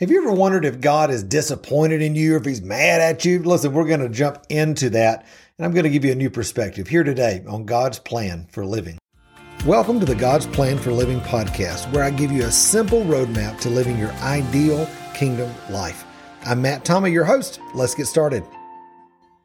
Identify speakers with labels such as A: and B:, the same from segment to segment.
A: Have you ever wondered if God is disappointed in you or if he's mad at you? Listen, we're going to jump into that and I'm going to give you a new perspective here today on God's plan for living. Welcome to the God's Plan for Living podcast, where I give you a simple roadmap to living your ideal kingdom life. I'm Matt Tommey, your host. Let's get started.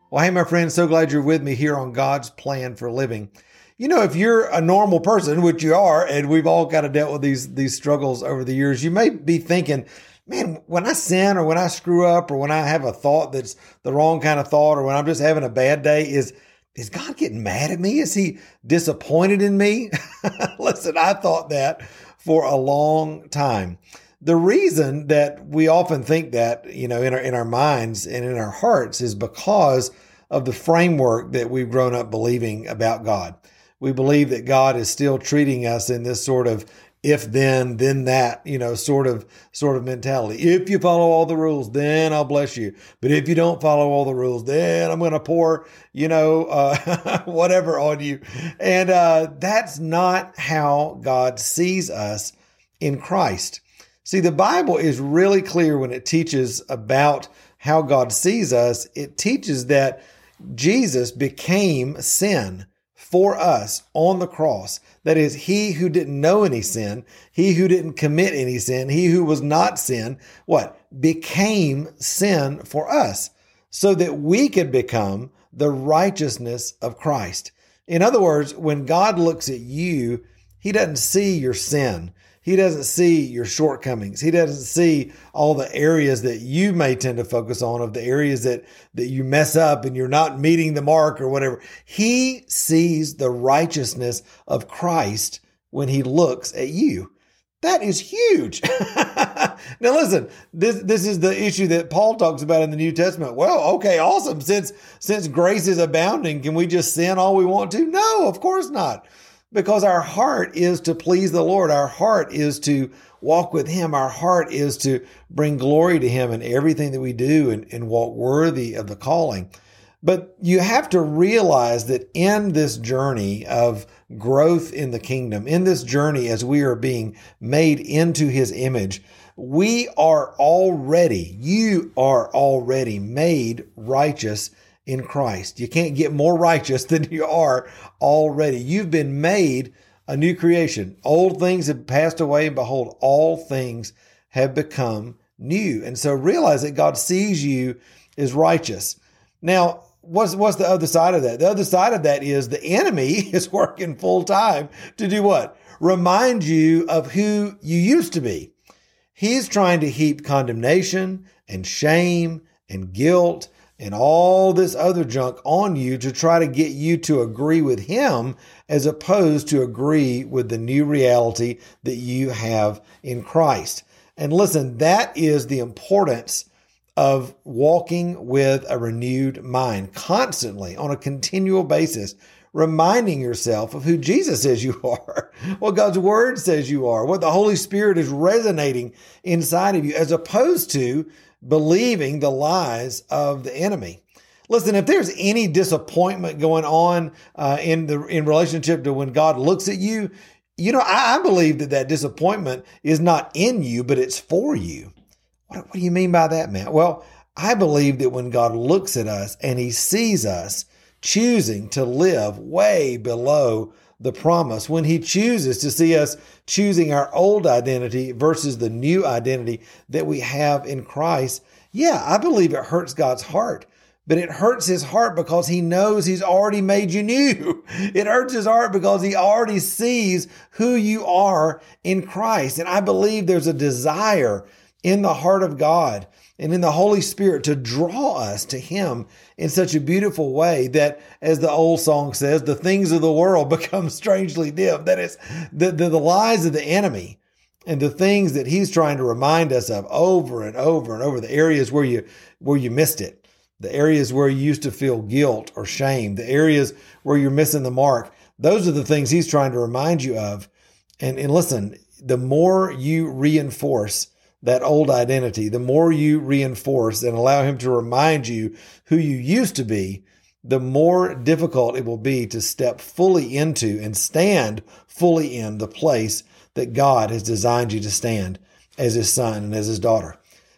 A: Well, hey, my friends, so glad you're with me here on God's Plan for Living. You know, if you're a normal person, which you are, and we've all kind of dealt with these these struggles over the years, you may be thinking, man, when I sin or when I screw up or when I have a thought that's the wrong kind of thought or when I'm just having a bad day, is is God getting mad at me? Is he disappointed in me? Listen, I thought that for a long time. The reason that we often think that, you know, in our in our minds and in our hearts is because of the framework that we've grown up believing about God. We believe that God is still treating us in this sort of if then then that you know sort of sort of mentality. If you follow all the rules then i'll bless you. But if you don't follow all the rules then i'm going to pour you know uh, whatever on you. And uh, that's not how god sees us in christ. See the bible is really clear when it teaches about how god sees us. It teaches that jesus became sin for us on the cross. That is, he who didn't know any sin, he who didn't commit any sin, he who was not sin, what? Became sin for us so that we could become the righteousness of Christ. In other words, when God looks at you, he doesn't see your sin. He doesn't see your shortcomings. He doesn't see all the areas that you may tend to focus on of the areas that, that you mess up and you're not meeting the mark or whatever. He sees the righteousness of Christ when he looks at you. That is huge. now listen, this this is the issue that Paul talks about in the New Testament. Well, okay, awesome. Since since grace is abounding, can we just sin all we want to? No, of course not because our heart is to please the Lord. Our heart is to walk with Him. Our heart is to bring glory to Him in everything that we do and, and walk worthy of the calling. But you have to realize that in this journey of growth in the kingdom, in this journey as we are being made into His image, we are already, you are already made righteous in Christ. You can't get more righteous than you are already. You've been made a new creation. Old things have passed away, and behold, all things have become new. And so realize that God sees you as righteous. Now, what's what's the other side of that? The other side of that is the enemy is working full time to do what? Remind you of who you used to be. He's trying to heap condemnation and shame and guilt and all this other junk on you to try to get you to agree with him as opposed to agree with the new reality that you have in Christ. And listen, that is the importance of walking with a renewed mind constantly on a continual basis, reminding yourself of who Jesus says you are, what God's word says you are, what the Holy Spirit is resonating inside of you, as opposed to believing the lies of the enemy. Listen, if there's any disappointment going on uh, in the in relationship to when God looks at you, you know, I, I, believe that that disappointment is not in you, but it's for you. What, what do you mean by that, Matt? Well, I believe that when God looks at us and He sees us choosing to live way below the promise, when he chooses to see us choosing our old identity versus the new identity that we have in Christ, yeah, I believe it hurts God's heart. But it hurts his heart because he knows he's already made you new. It hurts his heart because he already sees who you are in Christ. And I believe there's a desire in the heart of God and in the Holy Spirit to draw us to Him in such a beautiful way that, as the old song says, the things of the world become strangely dim. That is, the, the, the lies of the enemy and the things that He's trying to remind us of over and over and over, the areas where you, where you missed it, the areas where you used to feel guilt or shame, the areas where you're missing the mark. Those are the things He's trying to remind you of. And, and listen, the more you reinforce that old identity, the more you reinforce and allow him to remind you who you used to be, the more difficult it will be to step fully into and stand fully in the place that God has designed you to stand as his son and as his daughter.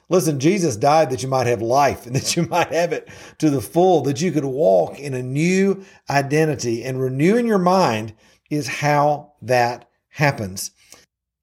A: Listen, Jesus died that you might have life and that you might have it to the full, that you could walk in a new identity and renewing your mind is how that happens.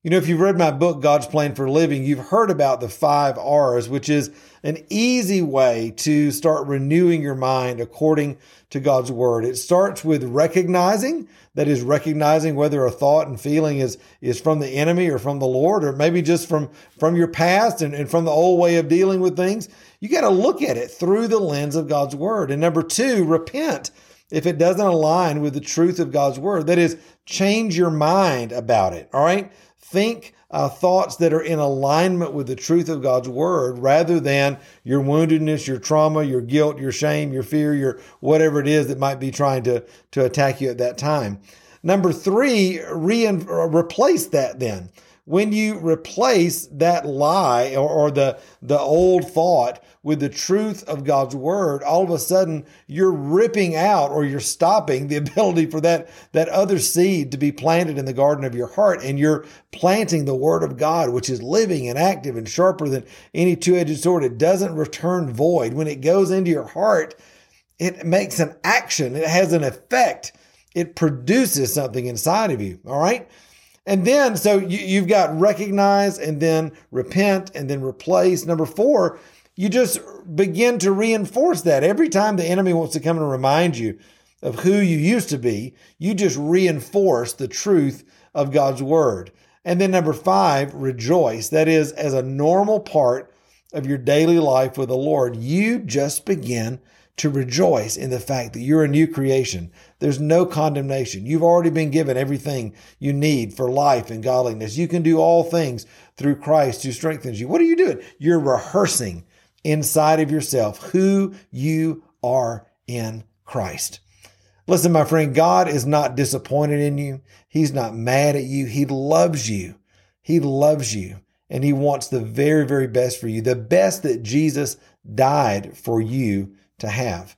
A: You know, if you've read my book, God's Plan for Living, you've heard about the five R's, which is an easy way to start renewing your mind according to God's word. It starts with recognizing, that is recognizing whether a thought and feeling is, is from the enemy or from the Lord, or maybe just from, from your past and, and from the old way of dealing with things. You got to look at it through the lens of God's word. And number two, repent if it doesn't align with the truth of God's word. That is, change your mind about it. All right. Think uh, thoughts that are in alignment with the truth of God's word rather than your woundedness, your trauma, your guilt, your shame, your fear, your whatever it is that might be trying to, to attack you at that time. Number three, re- replace that then when you replace that lie or, or, the, the old thought with the truth of God's word, all of a sudden you're ripping out or you're stopping the ability for that, that other seed to be planted in the garden of your heart. And you're planting the word of God, which is living and active and sharper than any two edged sword. It doesn't return void. When it goes into your heart, it makes an action. It has an effect. It produces something inside of you. All right. And then, so you, have got recognize and then repent and then replace. Number four, you just begin to reinforce that. Every time the enemy wants to come and remind you of who you used to be, you just reinforce the truth of God's word. And then number five, rejoice. That is, as a normal part of your daily life with the Lord, you just begin to rejoice in the fact that you're a new creation. There's no condemnation. You've already been given everything you need for life and godliness. You can do all things through Christ who strengthens you. What are you doing? You're rehearsing inside of yourself who you are in Christ. Listen, my friend, God is not disappointed in you. He's not mad at you. He loves you. He loves you and he wants the very, very best for you, the best that Jesus died for you to have.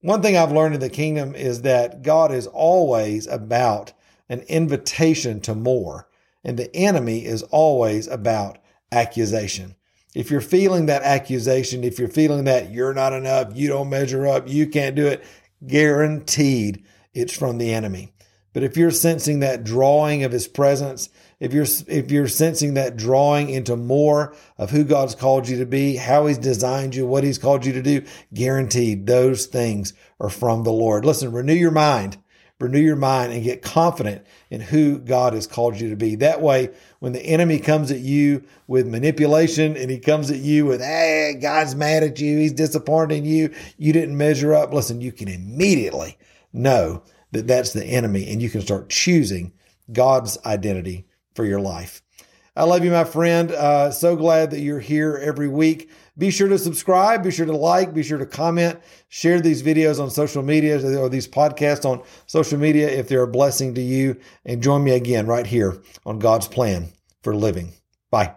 A: One thing I've learned in the kingdom is that God is always about an invitation to more, and the enemy is always about accusation. If you're feeling that accusation, if you're feeling that you're not enough, you don't measure up, you can't do it, guaranteed it's from the enemy. But if you're sensing that drawing of his presence, if you're if you're sensing that drawing into more of who God's called you to be, how he's designed you, what he's called you to do, guaranteed those things are from the Lord. Listen, renew your mind. Renew your mind and get confident in who God has called you to be. That way, when the enemy comes at you with manipulation and he comes at you with, hey, God's mad at you, he's disappointed in you, you didn't measure up. Listen, you can immediately know that that's the enemy and you can start choosing God's identity for your life. I love you, my friend. Uh, so glad that you're here every week. Be sure to subscribe. Be sure to like. Be sure to comment. Share these videos on social media or these podcasts on social media if they're a blessing to you. And join me again right here on God's Plan for Living. Bye.